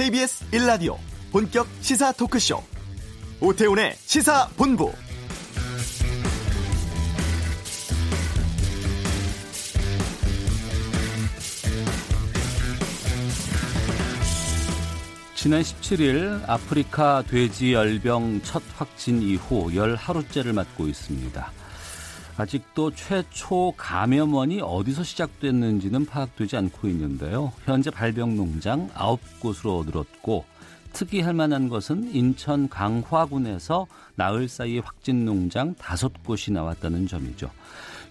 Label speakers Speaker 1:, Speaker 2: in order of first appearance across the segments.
Speaker 1: KBS 1라디오 본격 시사 토크쇼 오태훈의 시사본부
Speaker 2: 지난 17일 아프리카 돼지 열병 첫 확진 이후 열 하루째를 맞고 있습니다. 아직도 최초 감염원이 어디서 시작됐는지는 파악되지 않고 있는데요. 현재 발병 농장 9곳으로 늘었고 특이할 만한 것은 인천 강화군에서 나흘 사이에 확진 농장 5곳이 나왔다는 점이죠.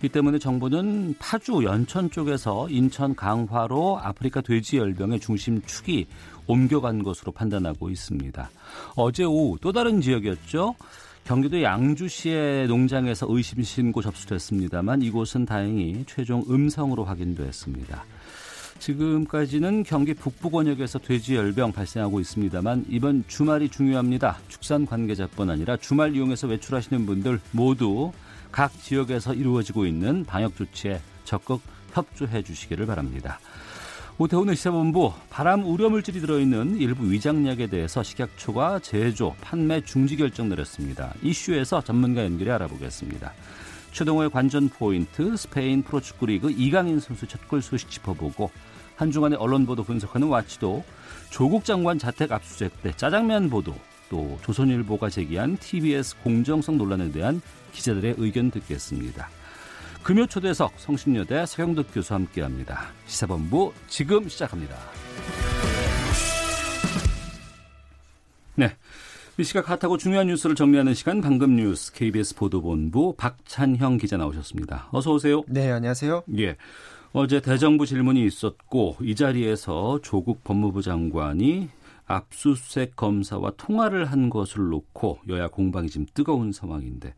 Speaker 2: 이 때문에 정부는 파주 연천 쪽에서 인천 강화로 아프리카 돼지 열병의 중심축이 옮겨간 것으로 판단하고 있습니다. 어제 오후 또 다른 지역이었죠. 경기도 양주시의 농장에서 의심 신고 접수됐습니다만 이곳은 다행히 최종 음성으로 확인됐습니다. 지금까지는 경기 북부 권역에서 돼지 열병 발생하고 있습니다만 이번 주말이 중요합니다. 축산 관계자뿐 아니라 주말 이용해서 외출하시는 분들 모두 각 지역에서 이루어지고 있는 방역 조치에 적극 협조해 주시기를 바랍니다. 오태훈의 시사본부 바람 우려 물질이 들어있는 일부 위장약에 대해서 식약처가 제조, 판매 중지 결정 내렸습니다. 이슈에서 전문가 연결해 알아보겠습니다. 최동호의 관전 포인트 스페인 프로축구 리그 이강인 선수 첫 골 소식 짚어보고 한중간의 언론 보도 분석하는 와치도 조국 장관 자택 압수수색 때 짜장면 보도 또 조선일보가 제기한 TBS 공정성 논란에 대한 기자들의 의견 듣겠습니다. 금요 초대석 성신여대 서영덕 교수와 함께합니다. 시사본부 지금 시작합니다. 네. 이 시각 핫하고 중요한 뉴스를 정리하는 시간 방금 뉴스 KBS 보도본부 박찬형 기자 나오셨습니다. 어서 오세요.
Speaker 3: 네, 안녕하세요.
Speaker 2: 예. 어제 대정부 질문이 있었고 이 자리에서 조국 법무부 장관이 압수수색 검사와 통화를 한 것을 놓고 여야 공방이 지금 뜨거운 상황인데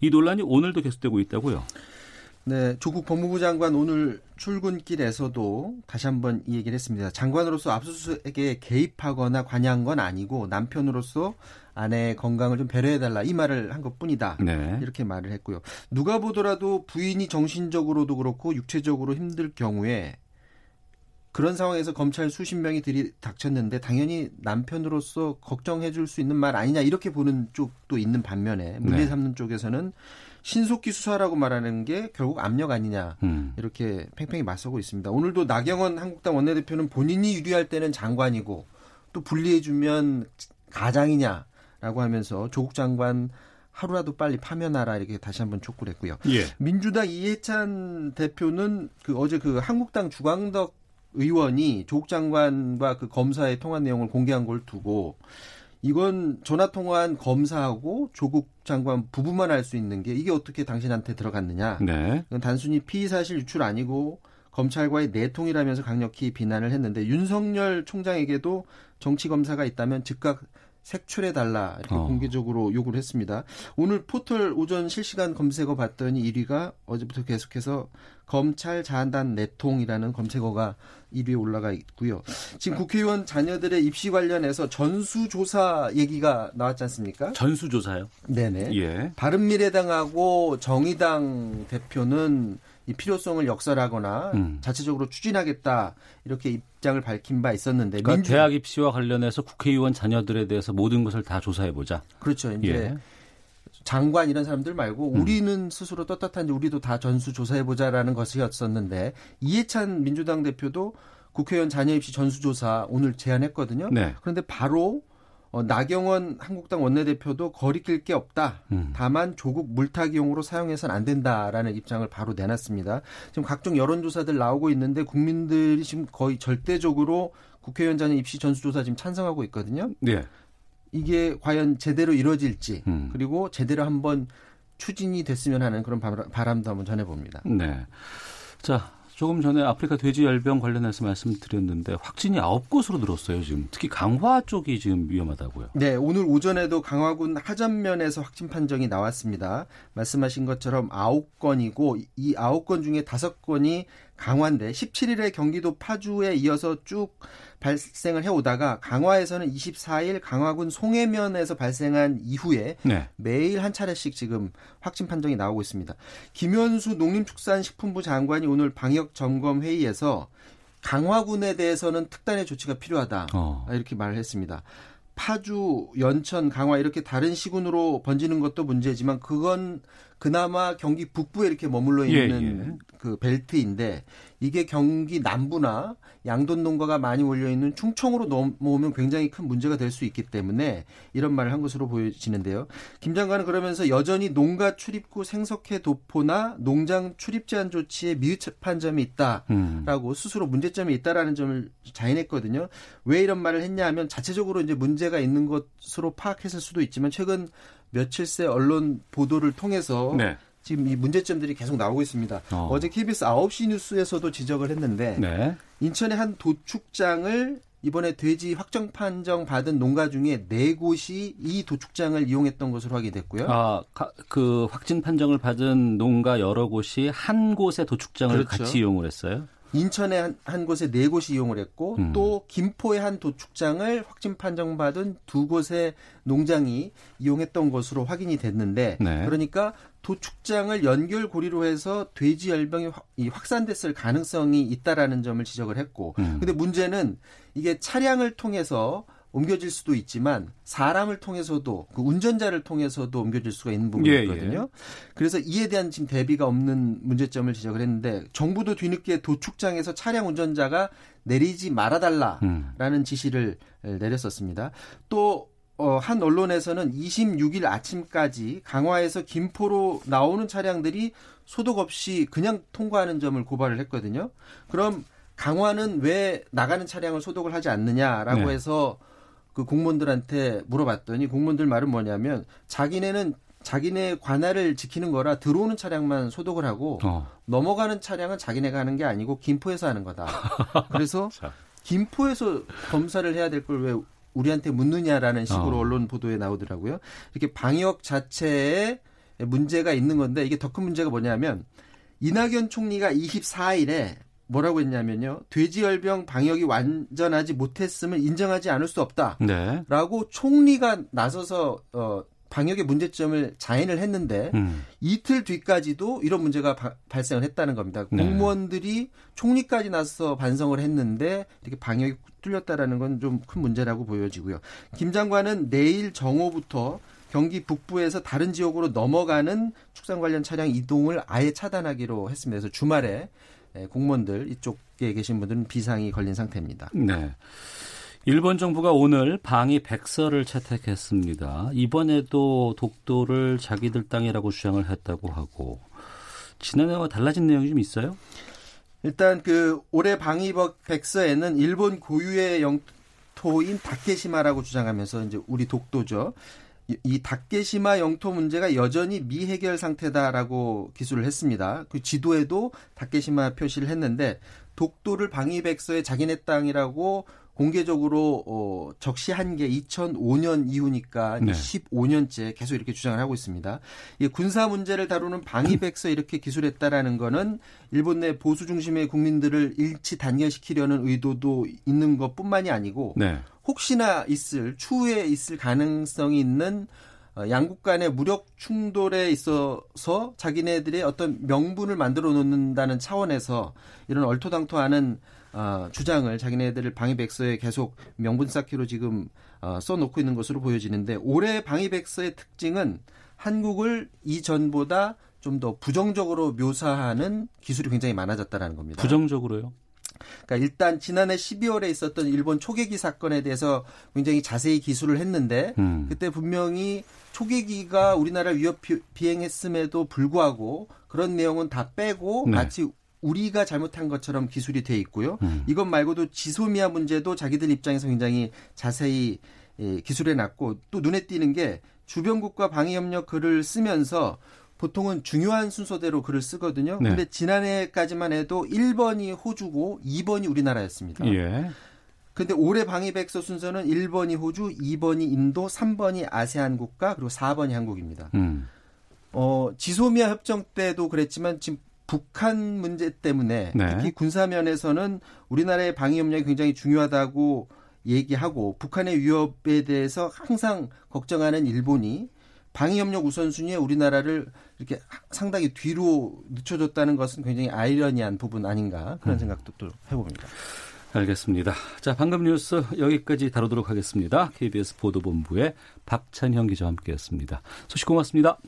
Speaker 2: 이 논란이 오늘도 계속되고 있다고요?
Speaker 3: 네, 조국 법무부 장관 오늘 출근길에서도 다시 한번 이 얘기를 했습니다. 장관으로서 압수수색에 개입하거나 관여한 건 아니고 남편으로서 아내의 건강을 좀 배려해달라 이 말을 한 것뿐이다. 네. 이렇게 말을 했고요. 누가 보더라도 부인이 정신적으로도 그렇고 육체적으로 힘들 경우에 그런 상황에서 검찰 수십 명이 들이닥쳤는데 당연히 남편으로서 걱정해 줄 수 있는 말 아니냐 이렇게 보는 쪽도 있는 반면에 문제 네. 삼는 네. 쪽에서는 신속히 수사라고 말하는 게 결국 압력 아니냐 음. 이렇게 팽팽히 맞서고 있습니다. 오늘도 나경원 한국당 원내대표는 본인이 유리할 때는 장관이고 또 분리해주면 가장이냐라고 하면서 조국 장관 하루라도 빨리 파면하라 이렇게 다시 한번 촉구를 했고요. 예. 민주당 이해찬 대표는 그 어제 그 한국당 주광덕 의원이 조국 장관과 그 검사의 통화 내용을 공개한 걸 두고 이건 전화 통화한 검사하고 조국 장관 부부만 알수 있는 게 이게 어떻게 당신한테 들어갔느냐? 네. 이건 단순히 피의 사실 유출 아니고 검찰과의 내통이라면서 강력히 비난을 했는데 윤석열 총장에게도 정치 검사가 있다면 즉각 색출해 달라 이렇게 어. 공개적으로 요구를 했습니다. 오늘 포털 오전 실시간 검색어 봤더니 1위가 어제부터 계속해서 검찰 자한단 내통이라는 검색어가 1위에 올라가 있고요. 지금 국회의원 자녀들의 입시 관련해서 전수조사 얘기가 나왔지 않습니까?
Speaker 2: 전수조사요?
Speaker 3: 네네. 예. 바른미래당하고 정의당 대표는 이 필요성을 역설하거나 음. 자체적으로 추진하겠다 이렇게 입장을 밝힌 바 있었는데
Speaker 2: 그러니까 민주... 대학 입시와 관련해서 국회의원 자녀들에 대해서 모든 것을 다 조사해 보자.
Speaker 3: 그렇죠. 이제 예. 장관 이런 사람들 말고 음. 우리는 스스로 떳떳한지 우리도 다 전수 조사해 보자라는 것이었었는데 이해찬 민주당 대표도 국회의원 자녀 입시 전수조사 오늘 제안했거든요. 네. 그런데 바로 어, 나경원 한국당 원내대표도 거리낄 게 없다. 음. 다만 조국 물타기용으로 사용해서는 안 된다라는 입장을 바로 내놨습니다. 지금 각종 여론조사들 나오고 있는데 국민들이 지금 거의 절대적으로 국회의원 자녀 입시 전수조사 지금 찬성하고 있거든요. 네. 이게 과연 제대로 이루어질지 음. 그리고 제대로 한번 추진이 됐으면 하는 그런 바람도 한번 전해봅니다.
Speaker 2: 네. 자, 조금 전에 아프리카 돼지 열병 관련해서 말씀드렸는데 확진이 아홉 곳으로 늘었어요 지금 특히 강화 쪽이 지금 위험하다고요.
Speaker 3: 네 오늘 오전에도 강화군 하전면에서 확진 판정이 나왔습니다. 말씀하신 것처럼 아홉 건이고 이 아홉 건 중에 다섯 건이 강화인데 17일에 경기도 파주에 이어서 쭉 발생을 해오다가 강화에서는 24일 강화군 송해면에서 발생한 이후에 네. 매일 한 차례씩 지금 확진 판정이 나오고 있습니다. 김현수 농림축산식품부 장관이 오늘 방역 점검 회의에서 강화군에 대해서는 특단의 조치가 필요하다.
Speaker 2: 어.
Speaker 3: 이렇게 말을 했습니다. 파주, 연천, 강화 이렇게 다른 시군으로 번지는 것도 문제지만 그건 그나마 경기 북부에 이렇게 머물러
Speaker 2: 예,
Speaker 3: 있는
Speaker 2: 예.
Speaker 3: 그 벨트인데 이게 경기 남부나 양돈 농가가 많이 몰려 있는 충청으로 넘어오면 굉장히 큰 문제가 될 수 있기 때문에 이런 말을 한 것으로 보여지는데요. 김 장관은 그러면서 여전히 농가 출입구 생석회 도포나 농장 출입 제한 조치에 미흡한 점이 있다.
Speaker 2: 음.
Speaker 3: 라고 스스로 문제점이 있다라는 점을 자인했거든요. 왜 이런 말을 했냐하면 자체적으로 이제 문제가 있는 것으로 파악했을 수도 있지만 최근 며칠 새 언론 보도를 통해서
Speaker 2: 네.
Speaker 3: 지금 이 문제점들이 계속 나오고 있습니다.
Speaker 2: 어.
Speaker 3: 어. 제 KBS 9시 뉴스에서도 지적을 했는데
Speaker 2: 네.
Speaker 3: 인천의 한 도축장을 이번에 돼지 확정 판정 받은 농가 중에 네 곳이 이 도축장을 이용했던 것으로 확인됐고요.
Speaker 2: 아, 가- 그 확진 판정을 받은 농가 여러 곳이 한 곳의 도축장을
Speaker 3: 그렇죠.
Speaker 2: 같이 이용을 했어요.
Speaker 3: 인천의 한, 한 곳에 네 곳이 이용을 했고
Speaker 2: 음.
Speaker 3: 또 김포의 한 도축장을 확진 판정받은 두 곳의 농장이 이용했던 것으로 확인이 됐는데
Speaker 2: 네.
Speaker 3: 그러니까 도축장을 연결 고리로 해서 돼지 열병이 확- 확산됐을 가능성이 있다라는 점을 지적을 했고
Speaker 2: 음.
Speaker 3: 근데 문제는 이게 차량을 통해서 옮겨질 수도 있지만 사람을 통해서도 그 운전자를 통해서도 옮겨질 수가 있는 부분이
Speaker 2: 예,
Speaker 3: 있거든요. 그래서 이에 대한 지금 대비가 없는 문제점을 지적을 했는데 정부도 뒤늦게 도축장에서 차량 운전자가 내리지 말아달라라는
Speaker 2: 음.
Speaker 3: 지시를 내렸었습니다. 또 어, 한 언론에서는 26일 아침까지 강화에서 김포로 나오는 차량들이 소독 없이 그냥 통과하는 점을 고발을 했거든요. 그럼 강화는 왜 나가는 차량을 소독을 하지 않느냐라고
Speaker 2: 네.
Speaker 3: 해서 그 공무원들한테 물어봤더니 공무원들 말은 뭐냐면 자기네는 자기네 관할을 지키는 거라 들어오는 차량만 소독을 하고
Speaker 2: 어.
Speaker 3: 넘어가는 차량은 자기네가 하는 게 아니고 김포에서 하는 거다. 그래서
Speaker 2: 자.
Speaker 3: 김포에서 검사를 해야 될 걸 왜 우리한테 묻느냐라는 식으로
Speaker 2: 어.
Speaker 3: 언론 보도에 나오더라고요. 이렇게 방역 자체에 문제가 있는 건데 이게 더 큰 문제가 뭐냐면 이낙연 총리가 24일에 뭐라고 했냐면요. 돼지열병 방역이 완전하지 못했음을 인정하지 않을 수 없다.
Speaker 2: 네.
Speaker 3: 라고 총리가 나서서 어 방역의 문제점을 자인을 했는데
Speaker 2: 음.
Speaker 3: 이틀 뒤까지도 이런 문제가 바- 발생을 했다는 겁니다.
Speaker 2: 네.
Speaker 3: 공무원들이 총리까지 나서서 반성을 했는데 이렇게 방역이 뚫렸다라는 건 좀 큰 문제라고 보여지고요. 김 장관은 내일 정오부터 경기 북부에서 다른 지역으로 넘어가는 축산 관련 차량 이동을 아예 차단하기로 했습니다. 그래서 주말에 예, 공무원들 이쪽에 계신 분들은 비상이 걸린 상태입니다.
Speaker 2: 네. 일본 정부가 오늘 방위 백서를 채택했습니다. 이번에도 독도를 자기들 땅이라고 주장을 했다고 하고 지난해와 달라진 내용이 좀 있어요?
Speaker 3: 일단 그 올해 방위법 백서에는 일본 고유의 영토인 다케시마라고 주장하면서 이제 우리 독도죠. 이- 이 다케시마 영토 문제가 여전히 미해결 상태다라고 기술을 했습니다. 그 지도에도 다케시마 표시를 했는데 독도를 방위백서에 자기네 땅이라고 공개적으로 어, 적시한 게 2005년 이후니까
Speaker 2: 네.
Speaker 3: 15년째 계속 이렇게 주장을 하고 있습니다. 이 군사 문제를 다루는 방위백서 이렇게 기술했다라는 거는 일본 내 보수 중심의 국민들을 일치 단결시키려는 의도도 있는 것뿐만이 아니고
Speaker 2: 네.
Speaker 3: 혹시나 있을 추후에 있을 가능성이 있는 어, 양국 간의 무력 충돌에 있어서 자기네들의 어떤 명분을 만들어 놓는다는 차원에서 이런 얼토당토하는 어, 주장을 자기네들을 방위백서에 계속 명분 쌓기로 지금 어, 써놓고 있는 것으로 보여지는데 올해 방위백서의 특징은 한국을 이전보다 좀 더 부정적으로 묘사하는 기술이 굉장히 많아졌다라는 겁니다.
Speaker 2: 부정적으로요?
Speaker 3: 그러니까 일단 지난해 12월에 있었던 일본 초계기 사건에 대해서 굉장히 자세히 기술을 했는데
Speaker 2: 음.
Speaker 3: 그때 분명히 초계기가 우리나라를 위협 비- 비행했음에도 불구하고 그런 내용은 다 빼고
Speaker 2: 네.
Speaker 3: 마치 우리가 잘못한 것처럼 기술이 돼 있고요.
Speaker 2: 음.
Speaker 3: 이것 말고도 지소미아 문제도 자기들 입장에서 굉장히 자세히 예, 기술해 놨고 또 눈에 띄는 게 주변국과 방위협력 글을 쓰면서 보통은 중요한 순서대로 글을 쓰거든요.
Speaker 2: 네.
Speaker 3: 근데 지난해까지만 해도 1번이 호주고 2번이 우리나라였습니다.
Speaker 2: 예.
Speaker 3: 근데 올해 방위백서 순서는 1번이 호주, 2번이 인도, 3번이 아세안 국가, 그리고 4번이 한국입니다.
Speaker 2: 음.
Speaker 3: 어, 지소미아 협정 때도 그랬지만 지금 북한 문제 때문에
Speaker 2: 네.
Speaker 3: 특히 군사면에서는 우리나라의 방위 협력이 굉장히 중요하다고 얘기하고 북한의 위협에 대해서 항상 걱정하는 일본이 방위 협력 우선순위에 우리나라를 이렇게 상당히 뒤로 늦춰줬다는 것은 굉장히 아이러니한 부분 아닌가 그런 음. 생각도 또 해봅니다.
Speaker 2: 알겠습니다. 자, 방금 뉴스 여기까지 다루도록 하겠습니다. KBS 보도본부의 박찬형 기자와 함께했습니다. 소식 고맙습니다.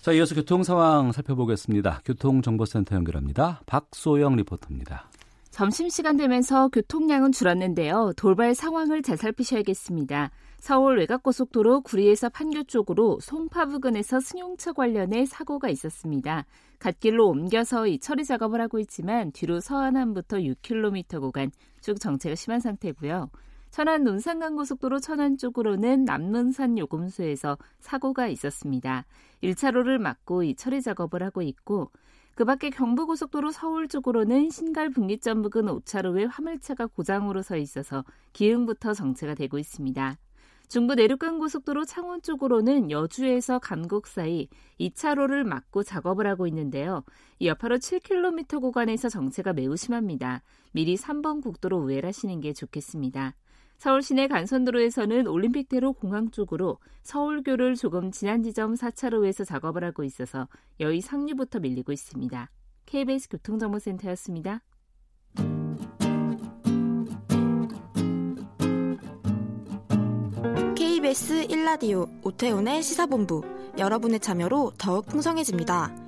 Speaker 2: 자, 이어서 교통 상황 살펴보겠습니다. 교통정보센터 연결합니다. 박소영 리포터입니다.
Speaker 4: 점심시간 되면서 교통량은 줄었는데요. 돌발 상황을 잘 살피셔야겠습니다. 서울 외곽고속도로 구리에서 판교 쪽으로 송파 부근에서 승용차 관련해 사고가 있었습니다. 갓길로 옮겨서 이 처리 작업을 하고 있지만 뒤로 서안함부터 6km 구간 쭉 정체가 심한 상태고요. 천안 논산간 고속도로 천안 쪽으로는 남논산 요금소에서 사고가 있었습니다. 1차로를 막고 이 처리 작업을 하고 있고 그 밖에 경부고속도로 서울 쪽으로는 신갈 분기점 부근 5차로에 화물차가 고장으로 서 있어서 기흥부터 정체가 되고 있습니다. 중부 내륙간 고속도로 창원 쪽으로는 여주에서 감곡 사이 2차로를 막고 작업을 하고 있는데요. 이 여파로 7km 구간에서 정체가 매우 심합니다. 미리 3번 국도로 우회하시는 게 좋겠습니다. 서울 시내 간선도로에서는 올림픽대로 공항 쪽으로 서울교를 조금 지난 지점 4차로에서 작업을 하고 있어서 여의 상류부터 밀리고 있습니다. KBS 교통정보센터였습니다.
Speaker 5: KBS 1라디오 오태훈의 시사본부 여러분의 참여로 더욱 풍성해집니다.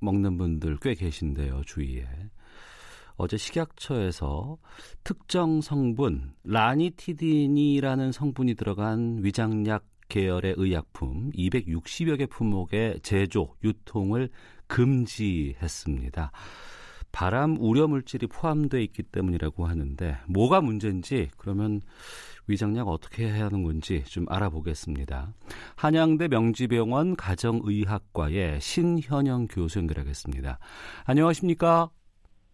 Speaker 2: 먹는 분들 꽤 계신데요, 주위에. 어제 식약처에서 특정 성분 라니티딘이라는 성분이 들어간 위장약 계열의 의약품 260여 개 품목의 제조, 유통을 금지했습니다. 바람 우려 물질이 포함되어 있기 때문이라고 하는데 뭐가 문제인지 그러면 위장약 어떻게 해야 하는 건지 좀 알아보겠습니다. 한양대 명지병원 가정의학과의 신현영 교수 연결하겠습니다. 안녕하십니까?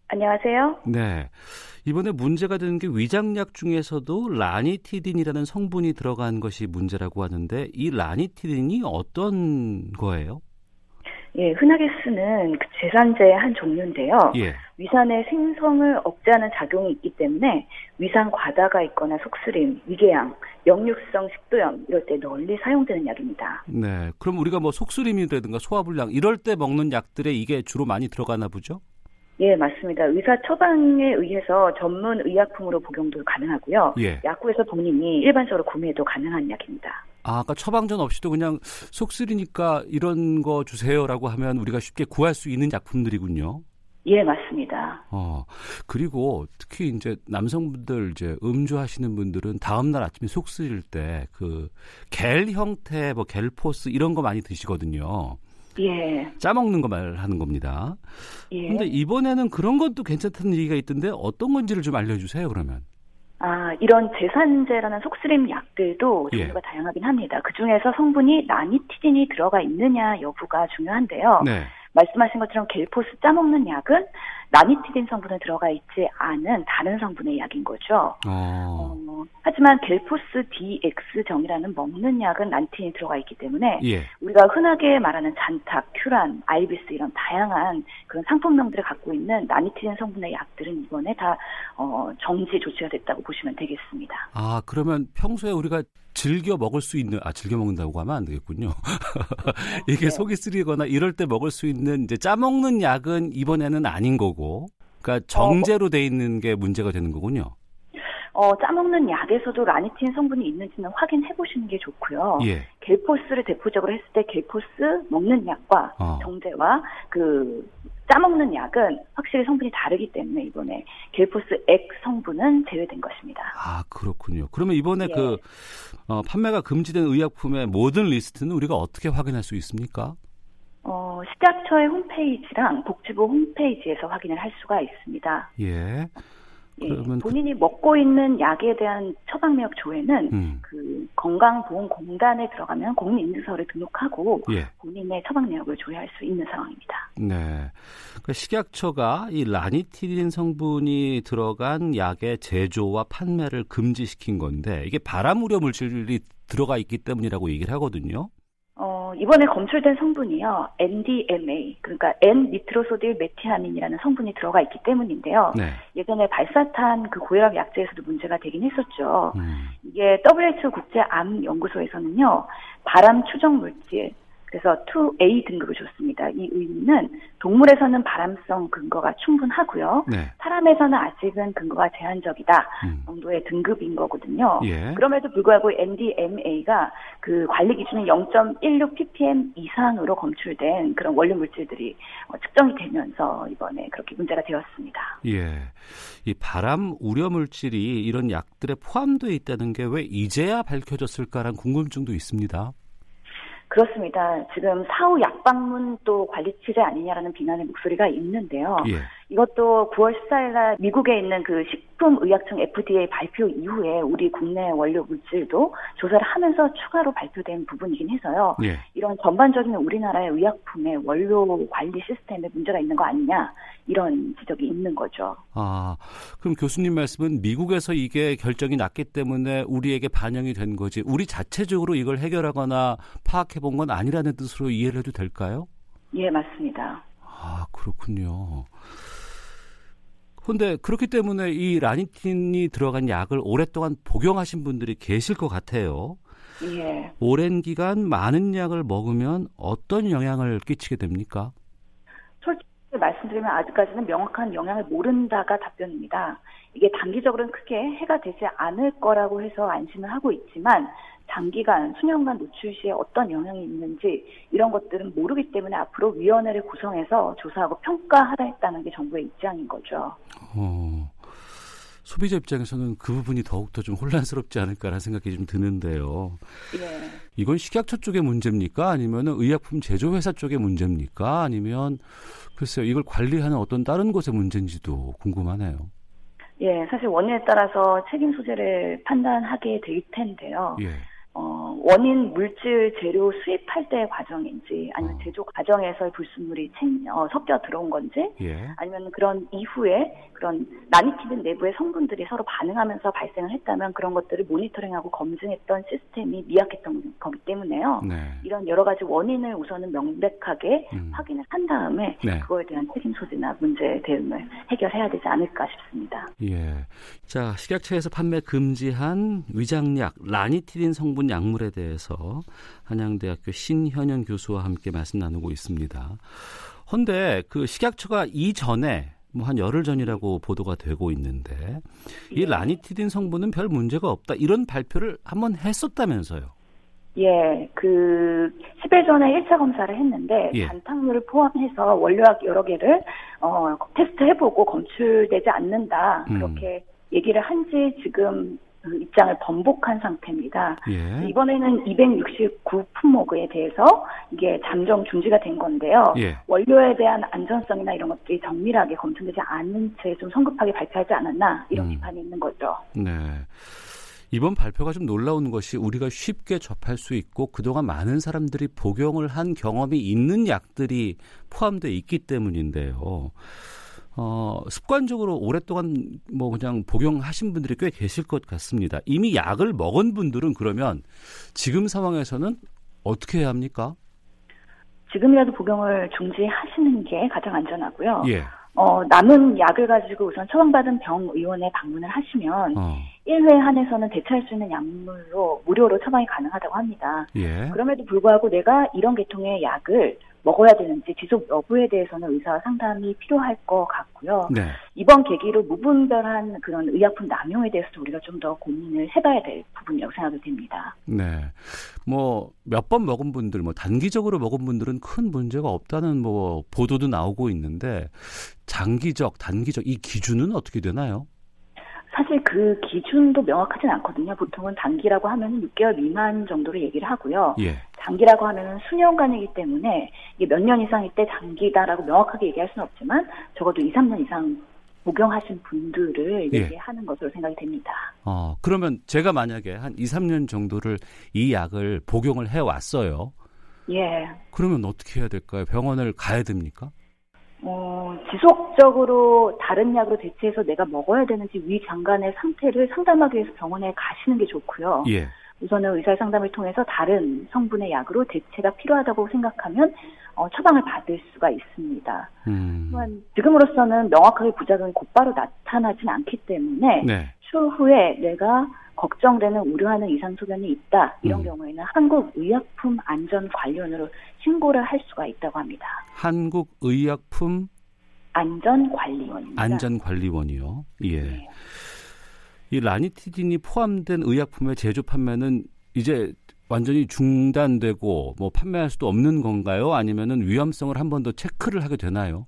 Speaker 6: 안녕하세요.
Speaker 2: 네. 이번에 문제가 되는 게 위장약 중에서도 라니티딘이라는 성분이 들어간 것이 문제라고 하는데 이 라니티딘이 어떤 거예요?
Speaker 6: 예, 흔하게 쓰는 그 제산제의 한 종류인데요. 예. 위산의 생성을 억제하는 작용이 있기 때문에 위산 과다가 있거나 속쓰림, 위궤양, 역류성 식도염 이럴 때 널리 사용되는 약입니다.
Speaker 2: 네. 그럼 우리가 뭐 속쓰림이라든가 소화불량 이럴 때 먹는 약들에 이게 주로 많이 들어가나 보죠?
Speaker 6: 예, 맞습니다. 의사 처방에 의해서 전문 의약품으로 복용도 가능하고요. 예. 약국에서 본인이 일반적으로 구매도 가능한 약입니다.
Speaker 2: 아, 아까 처방전 없이도 그냥 속쓰리니까 이런 거 주세요라고 하면 우리가 쉽게 구할 수 있는 약품들이군요.
Speaker 6: 예, 맞습니다.
Speaker 2: 어, 그리고 특히 이제 남성분들 이제 음주하시는 분들은 다음날 아침에 속 쓰릴 때 그 겔 형태 뭐 겔포스 이런 거 많이 드시거든요.
Speaker 6: 예.
Speaker 2: 짜먹는 거 말하는 겁니다. 예. 근데 이번에는 그런 것도 괜찮다는 얘기가 있던데 어떤 건지를 좀 알려주세요, 그러면.
Speaker 6: 아, 이런 제산제라는 속쓰림 약들도 예. 종류가 예. 다양하긴 합니다. 그 중에서 성분이 나니티딘이 들어가 있느냐 여부가 중요한데요. 네. 말씀하신 것처럼 겔포스 짜먹는 약은 나니티딘 성분은 들어가 있지 않은 다른 성분의 약인 거죠. 어. 어, 하지만 겔포스 DX정이라는 먹는 약은 나니티딘이 들어가 있기 때문에 예. 우리가 흔하게 말하는 잔탁, 큐란, 아이비스 이런 다양한 그런 상품명들을 갖고 있는 나니티딘 성분의 약들은 이번에 다 어, 정지 조치가 됐다고 보시면 되겠습니다.
Speaker 2: 아 그러면 평소에 우리가 즐겨 먹을 수 있는 아 즐겨 먹는다고 하면 안 되겠군요. 이게 네. 속이 쓰리거나 이럴 때 먹을 수 있는 이제 짜 먹는 약은 이번에는 아닌 거고, 그러니까 정제로 돼 있는 게 문제가 되는 거군요.
Speaker 6: 어, 짜먹는 약에서도 라니티딘 성분이 있는지는 확인해 보시는 게 좋고요. 예. 겔포스를 대표적으로 했을 때 겔포스 먹는 약과 어. 정제와 그 짜먹는 약은 확실히 성분이 다르기 때문에 이번에 겔포스 액 성분은 제외된 것입니다.
Speaker 2: 아 그렇군요. 그러면 이번에 예. 그 어, 판매가 금지된 의약품의 모든 리스트는 우리가 어떻게 확인할 수 있습니까?
Speaker 6: 어, 식약처의 홈페이지랑 복지부 홈페이지에서 확인을 할 수가 있습니다.
Speaker 2: 예.
Speaker 6: 예, 본인이 그... 먹고 있는 약에 대한 처방내역 조회는 음. 그 건강보험공단에 들어가면 공인인증서를 등록하고 예. 본인의 처방내역을 조회할 수 있는 상황입니다.
Speaker 2: 네. 그 식약처가 이 라니티딘 성분이 들어간 약의 제조와 판매를 금지시킨 건데 이게 발암 우려 물질이 들어가 있기 때문이라고 얘기를 하거든요.
Speaker 6: 어, 이번에 검출된 성분이요. NDMA, 그러니까 N-니트로소딜 메티아민이라는 성분이 들어가 있기 때문인데요. 네. 예전에 발사탄 그 고혈압 약제에서도 문제가 되긴 했었죠. 음. 이게 WHO 국제암연구소에서는요. 발암 추정 물질, 그래서 2A 등급을 줬습니다. 이 의미는 동물에서는 발암성 근거가 충분하고요. 네. 사람에서는 아직은 근거가 제한적이다 음. 정도의 등급인 거거든요. 예. 그럼에도 불구하고 NDMA가 그 관리 기준인 0.16 ppm 이상으로 검출된 그런 원료 물질들이 어, 측정이 되면서 이번에 그렇게 문제가 되었습니다.
Speaker 2: 예. 이 발암 우려 물질이 이런 약들에 포함되어 있다는 게 왜 이제야 밝혀졌을까라는 궁금증도 있습니다.
Speaker 6: 그렇습니다. 지금 사후 약방문 또 관리 취재 아니냐라는 비난의 목소리가 있는데요. 예. 이것도 9월 14일 날 미국에 있는 그 식품의약청 FDA 발표 이후에 우리 국내 원료 물질도 조사를 하면서 추가로 발표된 부분이긴 해서요. 예. 이런 전반적인 우리나라의 의약품의 원료 관리 시스템에 문제가 있는 거 아니냐 이런 지적이 있는 거죠.
Speaker 2: 아, 그럼 교수님 말씀은 미국에서 이게 결정이 났기 때문에 우리에게 반영이 된 거지 우리 자체적으로 이걸 해결하거나 파악해 본 건 아니라는 뜻으로 이해를 해도 될까요?
Speaker 6: 예, 맞습니다.
Speaker 2: 아, 그렇군요. 근데 그렇기 때문에 이 라니틴이 들어간 약을 오랫동안 복용하신 분들이 계실 것 같아요. 예. 오랜 기간 많은 약을 먹으면 어떤 영향을 끼치게 됩니까?
Speaker 6: 솔직히 말씀드리면 아직까지는 명확한 영향을 모른다가 답변입니다. 이게 단기적으로는 크게 해가 되지 않을 거라고 해서 안심을 하고 있지만 장기간 수년간 노출 시에 어떤 영향이 있는지 이런 것들은 모르기 때문에 앞으로 위원회를 구성해서 조사하고 평가하다 했다는 게 정부의 입장인 거죠. 어,
Speaker 2: 소비자 입장에서는 그 부분이 더욱더 좀 혼란스럽지 않을까라는 생각이 좀 드는데요. 예. 이건 식약처 쪽의 문제입니까? 아니면 의약품 제조회사 쪽의 문제입니까? 아니면 글쎄요, 이걸 관리하는 어떤 다른 곳의 문제인지도 궁금하네요.
Speaker 6: 예, 사실 원인에 따라서 책임 소재를 판단하게 될 텐데요. 예. 어, 원인 물질 재료 수입할 때 과정인지 아니면 어. 제조 과정에서 불순물이 챙, 어, 섞여 들어온 건지 예. 아니면 그런 이후에 그런 나니티든 내부의 성분들이 서로 반응하면서 발생을 했다면 그런 것들을 모니터링하고 검증했던 시스템이 미약했던 거기 때문에요. 네. 이런 여러 가지 원인을 우선은 명백하게 음. 확인을 한 다음에 네. 그거에 대한 책임 소지나 문제 대응을 해결해야 되지 않을까 싶습니다.
Speaker 2: 예. 자, 식약처에서 판매 금지한 위장약 라니티딘 성분 약물에 대해서 한양대학교 신현영 교수와 함께 말씀 나누고 있습니다. 헌데 그 식약처가 이전에 뭐 한 열흘 전이라고 보도가 되고 있는데 이 예. 라니티딘 성분은 별 문제가 없다 이런 발표를 한번 했었다면서요.
Speaker 6: 예, 그 10일 전에 1차 검사를 했는데 예. 단탕물을 포함해서 원료약 여러 개를 어, 테스트 해보고 검출되지 않는다 음. 그렇게 음. 얘기를 한 지 지금 그 입장을 번복한 상태입니다. 예. 이번에는 269 품목에 대해서 이게 잠정 중지가 된 건데요. 예. 원료에 대한 안전성이나 이런 것들이 정밀하게 검증되지 않은 채 좀 성급하게 발표하지 않았나 이런 음. 비판이 있는 거죠.
Speaker 2: 네. 이번 발표가 좀 놀라운 것이 우리가 쉽게 접할 수 있고 그동안 많은 사람들이 복용을 한 경험이 있는 약들이 포함되어 있기 때문인데요. 어, 습관적으로 오랫동안 뭐 그냥 복용하신 분들이 꽤 계실 것 같습니다. 이미 약을 먹은 분들은 그러면 지금 상황에서는 어떻게 해야 합니까?
Speaker 6: 지금이라도 복용을 중지하시는 게 가장 안전하고요. 예. 어, 남은 약을 가지고 우선 처방받은 병의원에 방문을 하시면 어. 1회 한해서는 대체할 수 있는 약물로 무료로 처방이 가능하다고 합니다. 예. 그럼에도 불구하고 내가 이런 계통의 약을 먹어야 되는지 지속 여부에 대해서는 의사 상담이 필요할 것 같고요. 네. 이번 계기로 무분별한 그런 의약품 남용에 대해서도 우리가 좀 더 고민을 해봐야 될 부분이라고 생각이 됩니다.
Speaker 2: 네. 뭐 몇 번 먹은 분들, 뭐 단기적으로 먹은 분들은 큰 문제가 없다는 뭐 보도도 나오고 있는데 장기적, 단기적 이 기준은 어떻게 되나요?
Speaker 6: 사실 그 기준도 명확하진 않거든요. 보통은 단기라고 하면 6개월 미만 정도로 얘기를 하고요. 예. 장기라고 하면 수년간이기 때문에 이게 몇 년 이상일 때 장기다라고 명확하게 얘기할 수는 없지만 적어도 2, 3년 이상 복용하신 분들을 예. 얘기하는 것으로 생각이 됩니다.
Speaker 2: 어, 그러면 제가 만약에 한 2, 3년 정도를 이 약을 복용을 해 왔어요.
Speaker 6: 예.
Speaker 2: 그러면 어떻게 해야 될까요? 병원을 가야 됩니까?
Speaker 6: 어, 지속적으로 다른 약으로 대체해서 내가 먹어야 되는지 위 장관의 상태를 상담하기 위해서 병원에 가시는 게 좋고요.
Speaker 2: 예.
Speaker 6: 우선은 의사 상담을 통해서 다른 성분의 약으로 대체가 필요하다고 생각하면 어, 처방을 받을 수가 있습니다.
Speaker 2: 음.
Speaker 6: 또한 지금으로서는 명확하게 부작용이 곧바로 나타나진 않기 때문에
Speaker 2: 네.
Speaker 6: 추후에 내가 걱정되는 우려하는 이상 소견이 있다 이런 음. 경우에는 한국의약품안전관리원으로 신고를 할 수가 있다고 합니다.
Speaker 2: 한국의약품
Speaker 6: 안전관리원입니다.
Speaker 2: 안전관리원이요. 예. 네. 이 라니티딘이 포함된 의약품의 제조 판매는 이제 완전히 중단되고 뭐 판매할 수도 없는 건가요? 아니면은 위험성을 한 번 더 체크를 하게 되나요?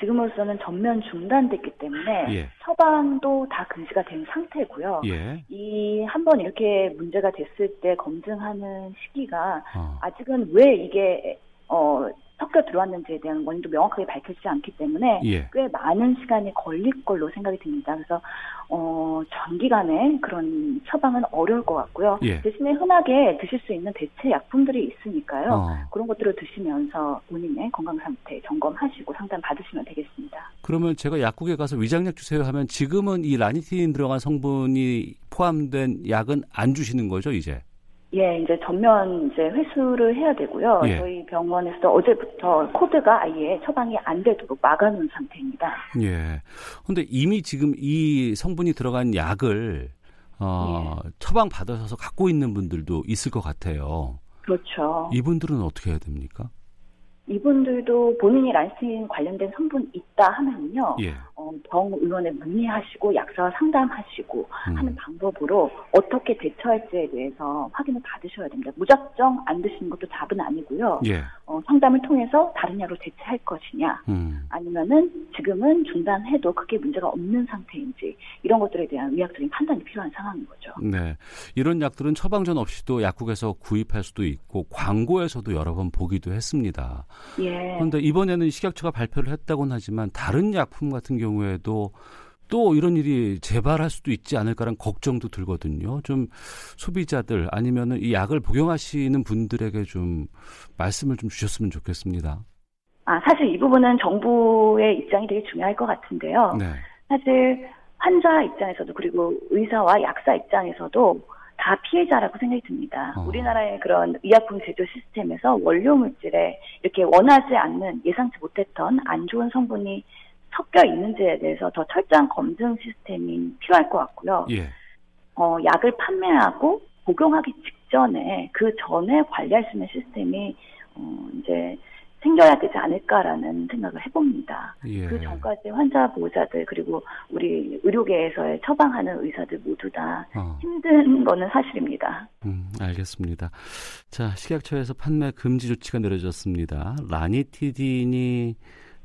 Speaker 6: 지금으로서는 전면 중단됐기 때문에
Speaker 2: 예.
Speaker 6: 처방도 다 금지가 된 상태고요.
Speaker 2: 예.
Speaker 6: 이한 번 이렇게 문제가 됐을 때 검증하는 시기가
Speaker 2: 어.
Speaker 6: 아직은 왜 이게 어 섞여 들어왔는지에 대한 원인도 명확하게 밝혀지지 않기 때문에
Speaker 2: 예.
Speaker 6: 꽤 많은 시간이 걸릴 걸로 생각이 듭니다. 그래서 어, 장기간에 그런 처방은 어려울 것 같고요.
Speaker 2: 예.
Speaker 6: 대신에 흔하게 드실 수 있는 대체 약품들이 있으니까요.
Speaker 2: 어.
Speaker 6: 그런 것들을 드시면서 본인의 건강 상태 점검하시고 상담 받으시면 되겠습니다.
Speaker 2: 그러면 제가 약국에 가서 위장약 주세요 하면 지금은 이 라니틴 들어간 성분이 포함된 약은 안 주시는 거죠, 이제?
Speaker 6: 예, 이제 전면 이제 회수를 해야 되고요.
Speaker 2: 예.
Speaker 6: 저희 병원에서도 어제부터 코드가 아예 처방이 안 되도록 막아놓은 상태입니다.
Speaker 2: 예. 근데 이미 지금 이 성분이 들어간 약을 어, 예. 처방 받아서 갖고 있는 분들도 있을 것 같아요.
Speaker 6: 그렇죠.
Speaker 2: 이분들은 어떻게 해야 됩니까?
Speaker 6: 이분들도 본인이 란스틴 관련된 성분 있다 하면요.
Speaker 2: 예.
Speaker 6: 어, 병 의원에 문의하시고 약사와 상담하시고
Speaker 2: 음.
Speaker 6: 하는 방법으로 어떻게 대처할지에 대해서 확인을 받으셔야 됩니다. 무작정 안 드시는 것도 답은 아니고요.
Speaker 2: 예.
Speaker 6: 어, 상담을 통해서 다른 약으로 대체할 것이냐,
Speaker 2: 음.
Speaker 6: 아니면은 지금은 중단해도 크게 문제가 없는 상태인지 이런 것들에 대한 의학적인 판단이 필요한 상황인 거죠.
Speaker 2: 네, 이런 약들은 처방전 없이도 약국에서 구입할 수도 있고 광고에서도 여러 번 보기도 했습니다.
Speaker 6: 예.
Speaker 2: 그런데 이번에는 식약처가 발표를 했다고는 하지만 다른 약품 같은 경우에도 또 이런 일이 재발할 수도 있지 않을까라는 걱정도 들거든요. 좀 소비자들 아니면은 이 약을 복용하시는 분들에게 좀 말씀을 좀 주셨으면 좋겠습니다.
Speaker 6: 아, 사실 이 부분은 정부의 입장이 되게 중요할 것 같은데요.
Speaker 2: 네.
Speaker 6: 사실 환자 입장에서도 그리고 의사와 약사 입장에서도 다 피해자라고 생각이 듭니다.
Speaker 2: 어.
Speaker 6: 우리나라의 그런 의약품 제조 시스템에서 원료 물질에 이렇게 원하지 않는 예상치 못했던 안 좋은 성분이 섞여 있는지에 대해서 더 철저한 검증 시스템이 필요할 것 같고요.
Speaker 2: 예.
Speaker 6: 어, 약을 판매하고 복용하기 직전에 그 전에 관리할 수 있는 시스템이 어, 이제 생겨야 되지 않을까라는 생각을 해봅니다.
Speaker 2: 예.
Speaker 6: 그 전까지 환자 보호자들 그리고 우리 의료계에서의 처방하는 의사들 모두 다
Speaker 2: 어.
Speaker 6: 힘든 거는 사실입니다.
Speaker 2: 음, 알겠습니다. 자, 식약처에서 판매 금지 조치가 내려졌습니다. 라니티딘이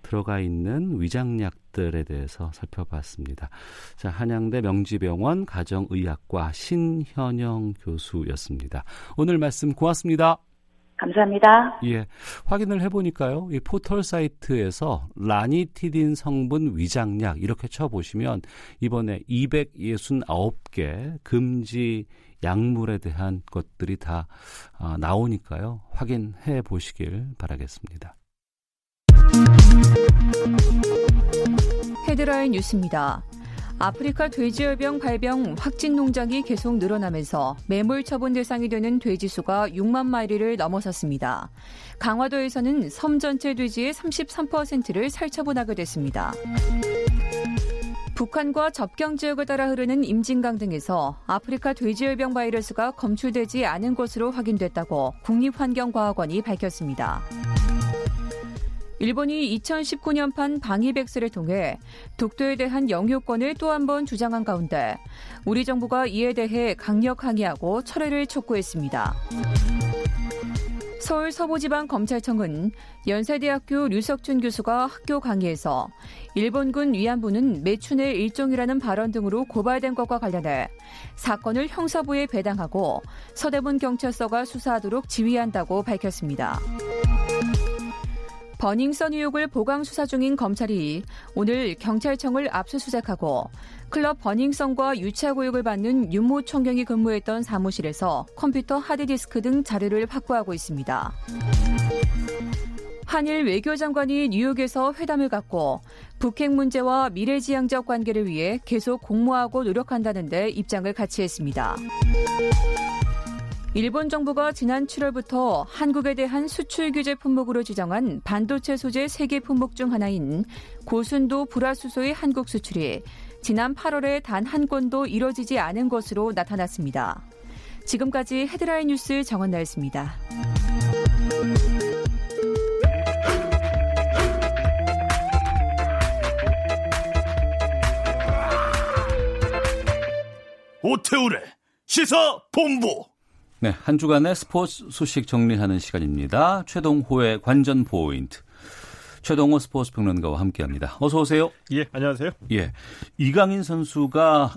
Speaker 2: 들어가 있는 위장약들에 대해서 살펴봤습니다. 자, 한양대 명지병원 가정의학과 신현영 교수였습니다. 오늘 말씀 고맙습니다.
Speaker 6: 감사합니다.
Speaker 2: 예. 확인을 해보니까요, 이 포털 사이트에서 라니티딘 성분 위장약 이렇게 쳐보시면 이번에 269개 금지 약물에 대한 것들이 다 아, 나오니까요, 확인해 보시길 바라겠습니다.
Speaker 7: 헤드라인 뉴스입니다. 아프리카 돼지열병 발병 확진 농장이 계속 늘어나면서 매몰 처분 대상이 되는 돼지 수가 6만 마리를 넘어섰습니다. 강화도에서는 섬 전체 돼지의 33%를 살처분하게 됐습니다. 북한과 접경 지역을 따라 흐르는 임진강 등에서 아프리카 돼지열병 바이러스가 검출되지 않은 것으로 확인됐다고 국립환경과학원이 밝혔습니다. 일본이 2019년판 방위백서를 통해 독도에 대한 영유권을 또 한 번 주장한 가운데 우리 정부가 이에 대해 강력 항의하고 철회를 촉구했습니다. 서울 서부지방검찰청은 연세대학교 류석준 교수가 학교 강의에서 일본군 위안부는 매춘의 일종이라는 발언 등으로 고발된 것과 관련해 사건을 형사부에 배당하고 서대문 경찰서가 수사하도록 지휘한다고 밝혔습니다. 버닝썬 의혹을 보강 수사 중인 검찰이 오늘 경찰청을 압수수색하고 클럽 버닝썬과 유착 의혹을 받는 윤모 총경이 근무했던 사무실에서 컴퓨터 하드디스크 등 자료를 확보하고 있습니다. 한일 외교장관이 뉴욕에서 회담을 갖고 북핵 문제와 미래지향적 관계를 위해 계속 공모하고 노력한다는데 입장을 같이 했습니다. 일본 정부가 지난 7월부터 한국에 대한 수출 규제 품목으로 지정한 반도체 소재 세계 품목 중 하나인 고순도 불화수소의 한국 수출이 지난 8월에 단 한 건도 이뤄지지 않은 것으로 나타났습니다. 지금까지 헤드라인 뉴스 정원 나였습니다.
Speaker 8: 오태훈의 시사 본부.
Speaker 2: 네, 한 주간의 스포츠 소식 정리하는 시간입니다. 최동호의 관전 포인트. 최동호 스포츠 평론가와 함께합니다. 어서 오세요.
Speaker 9: 예, 안녕하세요.
Speaker 2: 예, 이강인 선수가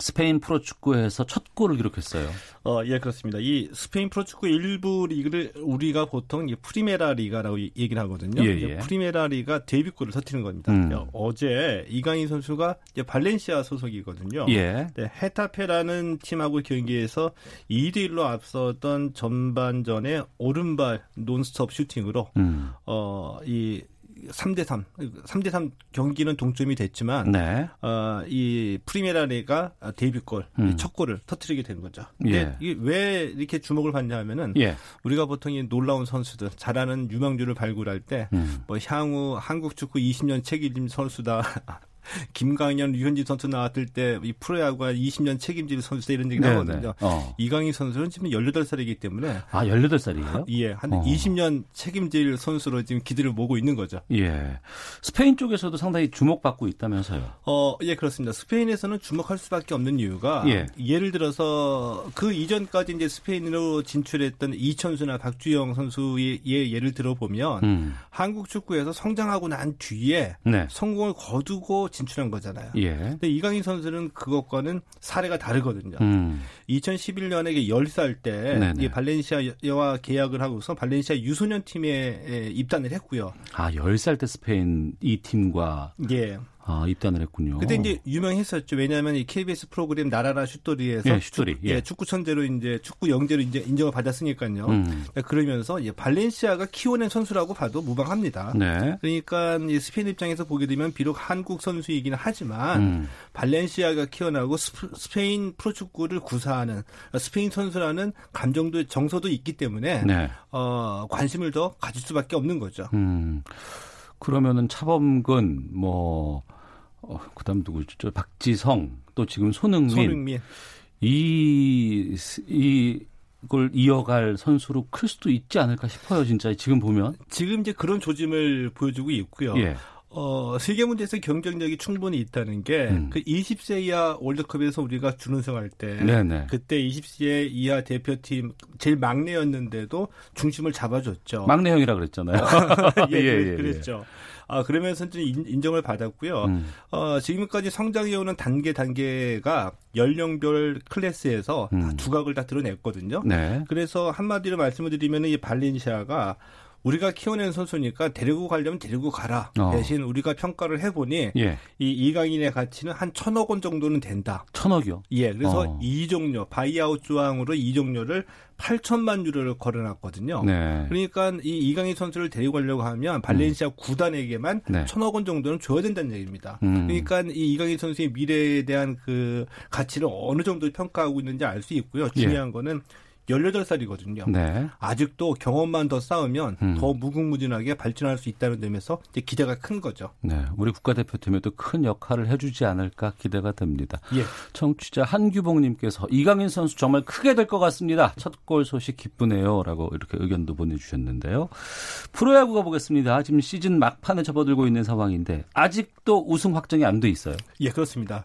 Speaker 2: 스페인 프로축구에서 첫 골을 기록했어요.
Speaker 9: 어, 예, 그렇습니다. 이 스페인 프로축구 1부 리그를 우리가 보통 이 프리메라 리가라고 얘기를 하거든요. 예, 예. 프리메라 리가 데뷔골을 터트리는 겁니다. 음. 어제 이강인 선수가 이제 발렌시아 소속이거든요. 예. 네, 헤타페라는 팀하고 경기에서 2대 1로 앞섰던 전반전에 오른발 논스톱 슈팅으로 음. 어, 이 3대 3, 3대 3 경기는 동점이 됐지만 네. 어, 이 프리메라리가 데뷔골 음. 첫 골을 터트리게 되는 거죠. 예. 이게 왜 이렇게 주목을 받냐 하면은 예. 우리가 보통 이 놀라운 선수들 잘하는 유망주를 발굴할 때뭐 음. 향후 한국 축구 20년 책임 선수다 김강현, 류현진 선수 나왔을 때 이 프로야구가 20년 책임질 선수다 이런 얘기 나거든요. 어. 이강인 선수는 지금 18살이기 때문에
Speaker 2: 아 18살이에요?
Speaker 9: 예, 한 어. 20년 책임질 선수로 지금 기대를 모고 있는 거죠.
Speaker 2: 예, 스페인 쪽에서도 상당히 주목받고 있다면서요?
Speaker 9: 어, 예, 그렇습니다. 스페인에서는 주목할 수밖에 없는 이유가 예. 예를 들어서 그 이전까지 이제 스페인으로 진출했던 이천수나 박주영 선수의 예를 들어보면 음. 한국 축구에서 성장하고 난 뒤에 네. 성공을 거두고 진출한 거잖아요. 예. 근데 이강인 선수는 그것과는 사례가 다르거든요. 음. 2011년에 10살 때 이 발렌시아와 계약을 하고서 발렌시아 유소년 팀에 입단을 했고요.
Speaker 2: 아, 10살 때 스페인 이 팀과 예. 아, 입단을 했군요.
Speaker 9: 그때 이제 유명했었죠. 왜냐하면 이 KBS 프로그램 날아라 슛돌이에서
Speaker 2: 예, 슛돌이.
Speaker 9: 축, 예. 예. 축구 천재로 이제 축구 영재로 이제 인정을 받았으니까요. 음. 그러니까 그러면서 이 발렌시아가 키워낸 선수라고 봐도 무방합니다. 네. 그러니까 이 스페인 입장에서 보게 되면 비록 한국 선수이기는 하지만 음. 발렌시아가 키워내고 스페인 프로축구를 구사하는 스페인 선수라는 감정도 정서도 있기 때문에 네. 어, 관심을 더 가질 수밖에 없는 거죠. 음.
Speaker 2: 그러면은 차범근 뭐 어, 그다음 누구죠? 박지성 또 지금 손흥민, 손흥민. 이, 이, 걸 이어갈 선수로 클 수도 있지 않을까 싶어요, 진짜. 지금 보면.
Speaker 9: 지금 이제 그런 조짐을 보여주고 있고요. 예. 어, 세계 문제에서 경쟁력이 충분히 있다는 게그 음. 20세 그 이하 월드컵에서 우리가 준우승할 때 네네. 그때 20세 이하 대표팀 제일 막내였는데도 중심을 잡아줬죠.
Speaker 2: 막내 형이라 그랬잖아요.
Speaker 9: 예, 예, 예, 예, 그랬죠. 아, 그러면서 좀 인정을 받았고요. 음. 어, 지금까지 성장해오는 단계 단계가 연령별 클래스에서 음. 두각을 다 드러냈거든요. 네. 그래서 한마디로 말씀을 드리면 이 발렌시아가 우리가 키워낸 선수니까 데리고 가려면 데리고 가라. 어. 대신 우리가 평가를 해보니 예. 이 이강인의 가치는 한 천억 원 정도는 된다.
Speaker 2: 천억이요?
Speaker 9: 예. 그래서 어. 이적료 buyout 조항으로 이적료를 8천만 유로를 걸어놨거든요. 네. 그러니까 이 이강인 선수를 데리고 가려고 하면 발렌시아 음. 구단에게만 네. 천억 원 정도는 줘야 된다는 얘기입니다. 음. 그러니까 이 이강인 선수의 미래에 대한 그 가치를 어느 정도 평가하고 있는지 알 수 있고요. 중요한 예. 거는 18살이거든요. 네. 아직도 경험만 더 쌓으면 음. 더 무궁무진하게 발전할 수 있다는 점에서 이제 기대가 큰 거죠.
Speaker 2: 네. 우리 국가대표팀에 도 큰 역할을 해주지 않을까 기대가 됩니다. 예. 청취자 한규봉님께서 이강인 선수 정말 크게 될 것 같습니다. 첫 골 소식 기쁘네요. 라고 이렇게 의견도 보내주셨는데요. 프로야구가 보겠습니다. 지금 시즌 막판에 접어들고 있는 상황인데 아직도 우승 확정이 안 돼 있어요.
Speaker 9: 예, 그렇습니다.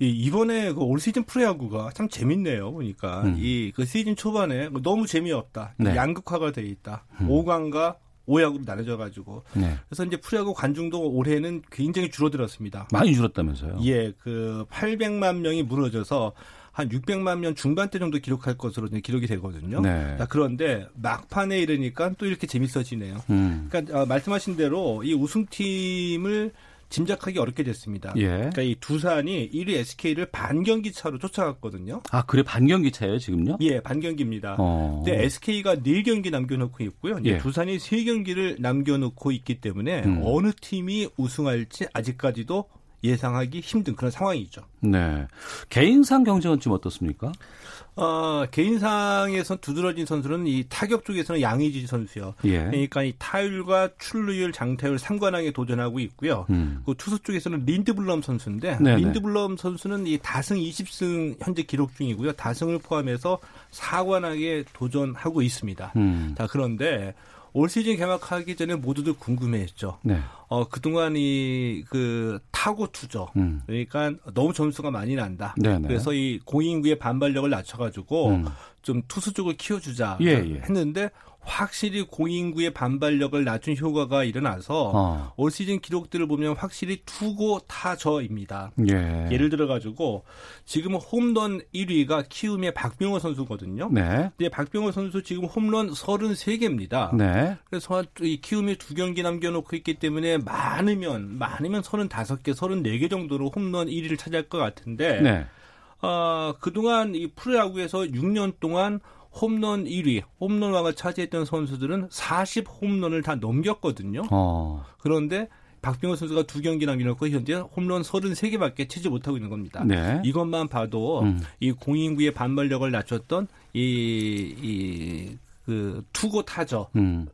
Speaker 9: 이번에 그 올 시즌 프로야구가 참 재밌네요. 보니까 음. 이그 시즌 초반 초반에 뭐 너무 재미없다. 네. 양극화가 돼 있다. 음. 5강과 5약으로 나눠져 가지고 네. 그래서 이제 프로야구 관중도 올해는 굉장히 줄어들었습니다.
Speaker 2: 많이 줄었다면서요?
Speaker 9: 예, 그 800만 명이 무너져서 한 600만 명 중반대 정도 기록할 것으로 기록이 되거든요. 네. 자, 그런데 막판에 이르니까 또 이렇게 재밌어지네요. 음. 그러니까 어, 말씀하신 대로 이 우승팀을 짐작하기 어렵게 됐습니다. 예. 그러니까 이 두산이 1위 SK를 반경기 차로 쫓아갔거든요.
Speaker 2: 아, 그래 반경기 차예요, 지금요?
Speaker 9: 예, 반경기입니다. 어. 근데 SK가 4경기 남겨 놓고 있고요. 예. 두산이 3경기를 남겨 놓고 있기 때문에 음. 어느 팀이 우승할지 아직까지도 예상하기 힘든 그런 상황이죠.
Speaker 2: 네. 개인상 경쟁은 좀 어떻습니까?
Speaker 9: 어, 개인상에서 두드러진 선수는 이 타격 쪽에서는 양의지 선수요. 예. 그러니까 이 타율과 출루율, 장타율 3관왕에 도전하고 있고요. 음. 그 투수 쪽에서는 린드블럼 선수인데 네네. 린드블럼 선수는 이 다승 20승 현재 기록 중이고요. 다승을 포함해서 4관왕에 도전하고 있습니다. 음. 자, 그런데 올 시즌 개막하기 전에 모두들 궁금해했죠. 네. 어 그동안 이 그 타고 투죠. 음. 그러니까 너무 점수가 많이 난다. 네네. 그래서 이 공인구의 반발력을 낮춰가지고 음. 좀 투수 쪽을 키워주자 예, 예. 했는데 확실히 공인구의 반발력을 낮춘 효과가 일어나서 어. 올 시즌 기록들을 보면 확실히 투고 타저입니다. 예. 예를 들어 가지고 지금 홈런 1위가 키움의 박병호 선수거든요. 네. 근데 박병호 선수 지금 홈런 33개입니다. 네. 그래서 이 키움이 두 경기 남겨놓고 있기 때문에 많으면 많으면 35개, 34개 정도로 홈런 1위를 차지할 것 같은데 네. 어, 그동안 이 프로야구에서 6년 동안 홈런 1위, 홈런왕을 차지했던 선수들은 40 홈런을 다 넘겼거든요. 어. 그런데 박병호 선수가 두 경기 남겨놓고 현재 홈런 33개밖에 치지 못하고 있는 겁니다. 네. 이것만 봐도 음. 이 공인구의 반발력을 낮췄던 이, 이, 그 투고 타저가 음.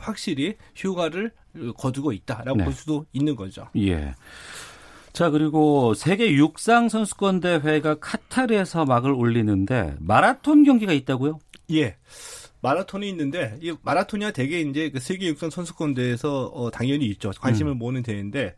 Speaker 9: 확실히 효과를 거두고 있다라고 네. 볼 수도 있는 거죠.
Speaker 2: 예. 자, 그리고 세계 육상 선수권 대회가 카타르에서 막을 올리는데 마라톤 경기가 있다고요?
Speaker 9: 예. 마라톤이 있는데 이 마라톤이야 대개 이제 그 세계 육상 선수권 대회에서 어, 당연히 있죠. 관심을 음. 모으는 대회인데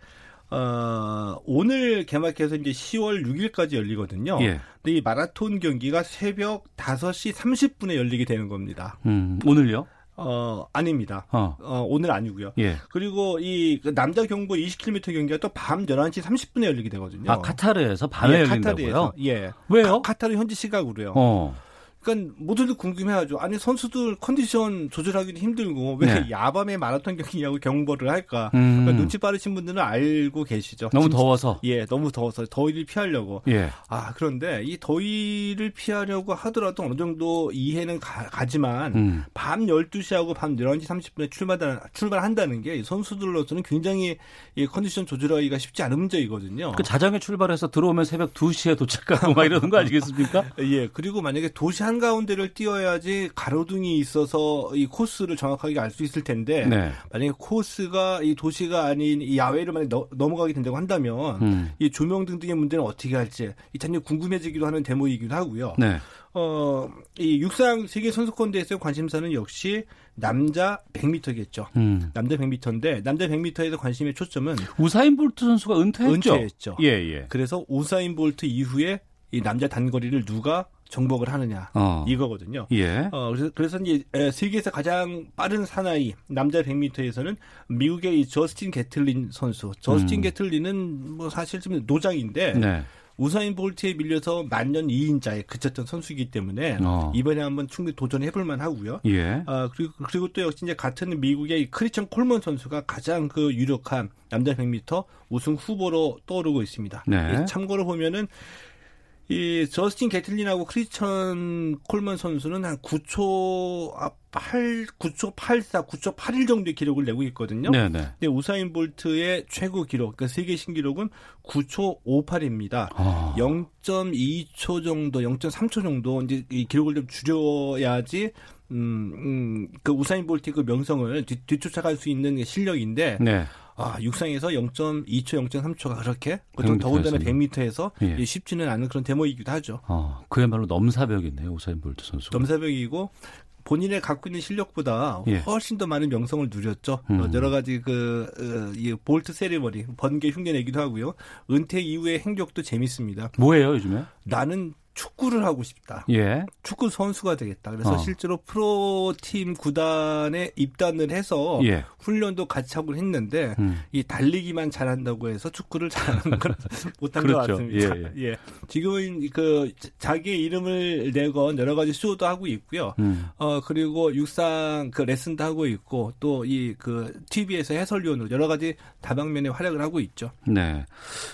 Speaker 9: 어, 오늘 개막해서 이제 10월 6일까지 열리거든요. 예. 근데 이 마라톤 경기가 새벽 5시 30분에 열리게 되는 겁니다.
Speaker 2: 음, 오늘요?
Speaker 9: 어, 아닙니다. 어. 어 오늘 아니고요. 예. 그리고 이그 남자 경보 20km 경기가 또 밤 11시 30분에 열리게 되거든요.
Speaker 2: 아, 카타르에서 밤에 예, 열린다고요? 카타르에서.
Speaker 9: 예.
Speaker 2: 왜요?
Speaker 9: 카, 타르 현지 시각으로요. 어. 그러니까 모두들 궁금해하죠. 아니 선수들 컨디션 조절하기도 힘들고 왜 네. 야밤에 마라톤 경기냐고 경보를 할까? 음. 그러니까 눈치 빠르신 분들은 알고 계시죠.
Speaker 2: 너무 진짜, 더워서.
Speaker 9: 예, 너무 더워서 더위를 피하려고. 예. 아 그런데 이 더위를 피하려고 하더라도 어느 정도 이해는 가, 지만 음. 밤 12시하고 밤 11시 30분에 출발 출발한다는 게 선수들로서는 굉장히 이 컨디션 조절하기가 쉽지 않은 문제이거든요.
Speaker 2: 그 자정에 출발해서 들어오면 새벽 2시에 도착하고 막 이러는 거 아니겠습니까?
Speaker 9: 예. 그리고 만약에 도시 한가운데를 뛰어야지 가로등이 있어서 이 코스를 정확하게 알 수 있을 텐데 네. 만약에 코스가 이 도시가 아닌 이 야외를 만약 넘어가게 된다고 한다면 음. 이 조명 등 등의 문제는 어떻게 할지 이참 궁금해지기도 하는 대목이기도 하고요. 네. 어, 이 육상 세계 선수권 대회에서 관심사는 역시 남자 100m겠죠. 음. 남자 100m인데 남자 100m에서 관심의 초점은
Speaker 2: 우사인 볼트 선수가 은퇴했죠.
Speaker 9: 은퇴했죠. 예, 예. 그래서 우사인 볼트 이후에 이 남자 단거리를 누가 정복을 하느냐 어. 이거거든요. 예. 어, 그래서, 그래서 이제 세계에서 가장 빠른 사나이 남자 100m에서는 미국의 이 저스틴 게틀린 선수. 저스틴 음. 게틀린은 뭐 사실 좀 노장인데 네. 우사인 볼트에 밀려서 만년 2인자에 그쳤던 선수이기 때문에 어. 이번에 한번 충분히 도전해볼 만하고요. 예. 어, 그리고 그리고 또 역시 이제 같은 미국의 크리스천 콜먼 선수가 가장 그 유력한 남자 100m 우승 후보로 떠오르고 있습니다. 네. 참고로 보면은 이 저스틴 게틀린하고 크리스천 콜먼 선수는 한 9초 8 9초 84, 9초 81 정도의 기록을 내고 있거든요. 네네. 네. 근데 우사인 볼트의 최고 기록, 그러니까 세계 신기록은 9초 58입니다. 아. 0.2초 정도, 0.3초 정도 이제 이 기록을 좀 줄여야지 음, 음, 그 우사인 볼트의 그 명성을 뒤, 뒤쫓아갈 수 있는 실력인데 네. 아, 육상에서 0.2초, 0.3초가 그렇게 보통 더군다나 100m에서 예. 쉽지는 않은 그런 대목이기도 하죠.
Speaker 2: 어, 그야말로 넘사벽이네요, 우사인 볼트 선수.
Speaker 9: 넘사벽이고 본인의 갖고 있는 실력보다 예. 훨씬 더 많은 명성을 누렸죠. 음. 여러 가지 그 어, 이 볼트 세리머니 번개 흉내내기도 하고요. 은퇴 이후의 행적도 재밌습니다.
Speaker 2: 뭐예요, 요즘에?
Speaker 9: 나는 축구를 하고 싶다. 예. 축구 선수가 되겠다. 그래서 어. 실제로 프로팀 구단에 입단을 해서 예. 훈련도 같이 하고 했는데 음. 이 달리기만 잘한다고 해서 축구를 잘하는 건 못한 그렇죠. 것 같습니다. 예, 예. 예. 지금은 그 자기의 이름을 내건 여러 가지 쇼도 하고 있고요. 음. 어 그리고 육상 그 레슨도 하고 있고 또 이 그 TV에서 해설위원으로 여러 가지 다방면의 활약을 하고 있죠.
Speaker 2: 네.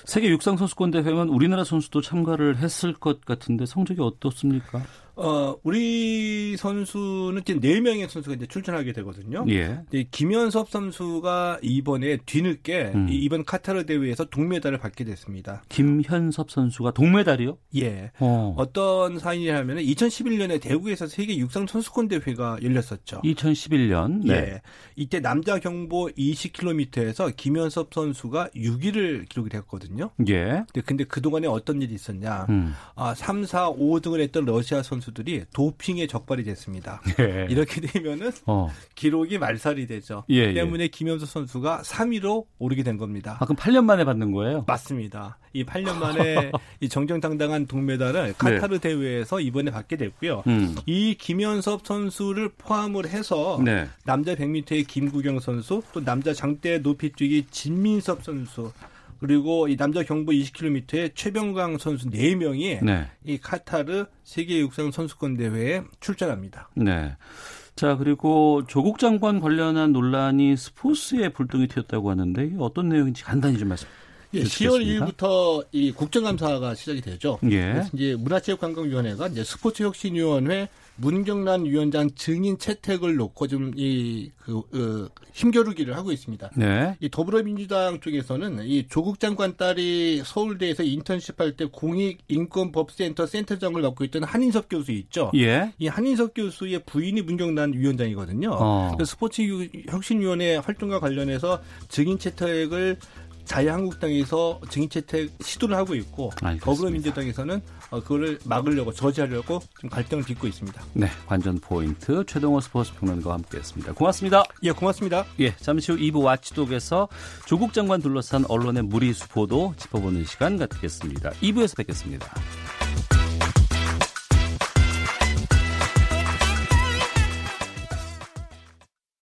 Speaker 2: 세계 육상 선수권 대회는 우리나라 선수도 참가를 했을 것 같은 데 성적이 어떻습니까?
Speaker 9: 어, 우리 선수는 지금 4명의 선수가 이제 출전하게 되거든요. 예. 김현섭 선수가 이번에 뒤늦게 음. 이번 카타르 대회에서 동메달을 받게 됐습니다.
Speaker 2: 김현섭 선수가 동메달이요?
Speaker 9: 예. 어. 떤 사인이냐면 2011년에 대구에서 세계 육상 선수권 대회가 열렸었죠.
Speaker 2: 2011년. 네. 예.
Speaker 9: 이때 남자 경보 20km에서 김현섭 선수가 6위를 기록이 됐거든요. 예. 근데 그동안에 어떤 일이 있었냐. 음. 아, 3, 4, 5등을 했던 러시아 선수 선수들이 도핑에 적발이 됐습니다. 예. 이렇게 되면은 어. 기록이 말살이 되죠. 예, 예. 때문에 예. 김현수 선수가 3위로 오르게 된 겁니다.
Speaker 2: 아, 그럼 8년 만에 받는 거예요?
Speaker 9: 맞습니다. 이 8년 만에 이 정정당당한 동메달을 카타르 네. 대회에서 이번에 받게 됐고요. 음. 이 김현섭 선수를 포함을 해서 네. 남자 100m의 김구경 선수, 또 남자 장대 높이뛰기 진민섭 선수, 그리고 이 남자 경보 20km의 최병강 선수 4명이 네. 이 카타르 세계 육상 선수권 대회에 출전합니다.
Speaker 2: 네. 자, 그리고 조국 장관 관련한 논란이 스포츠에 불똥이 튀었다고 하는데 어떤 내용인지 간단히 좀 말씀
Speaker 9: 예, 10월 1일부터 이 국정감사가 시작이 되죠. 예. 이제 문화체육관광위원회가 이제 스포츠혁신위원회 문경란 위원장 증인 채택을 놓고 좀 이그 어, 힘겨루기를 하고 있습니다. 네. 이 더불어민주당 쪽에서는 이 조국 장관 딸이 서울대에서 인턴십할 때 공익인권법센터 센터장을 맡고 있던 한인석 교수 있죠. 예. 이 한인석 교수의 부인이 문경란 위원장이거든요. 어. 그래서 스포츠 혁신위원회 활동과 관련해서 증인 채택을 자유한국당에서 증인 채택 시도를 하고 있고 알겠습니다. 더불어민주당에서는 어, 그거를 막으려고 저지하려고 좀 갈등을 빚고 있습니다.
Speaker 2: 네, 관전 포인트 최동호 스포츠 평론가와 함께했습니다. 고맙습니다.
Speaker 9: 예, 고맙습니다.
Speaker 2: 예, 잠시 후 2부 와치독에서 조국 장관 둘러싼 언론의 무리수포도 짚어보는 시간 갖겠습니다. 2부에서 뵙겠습니다.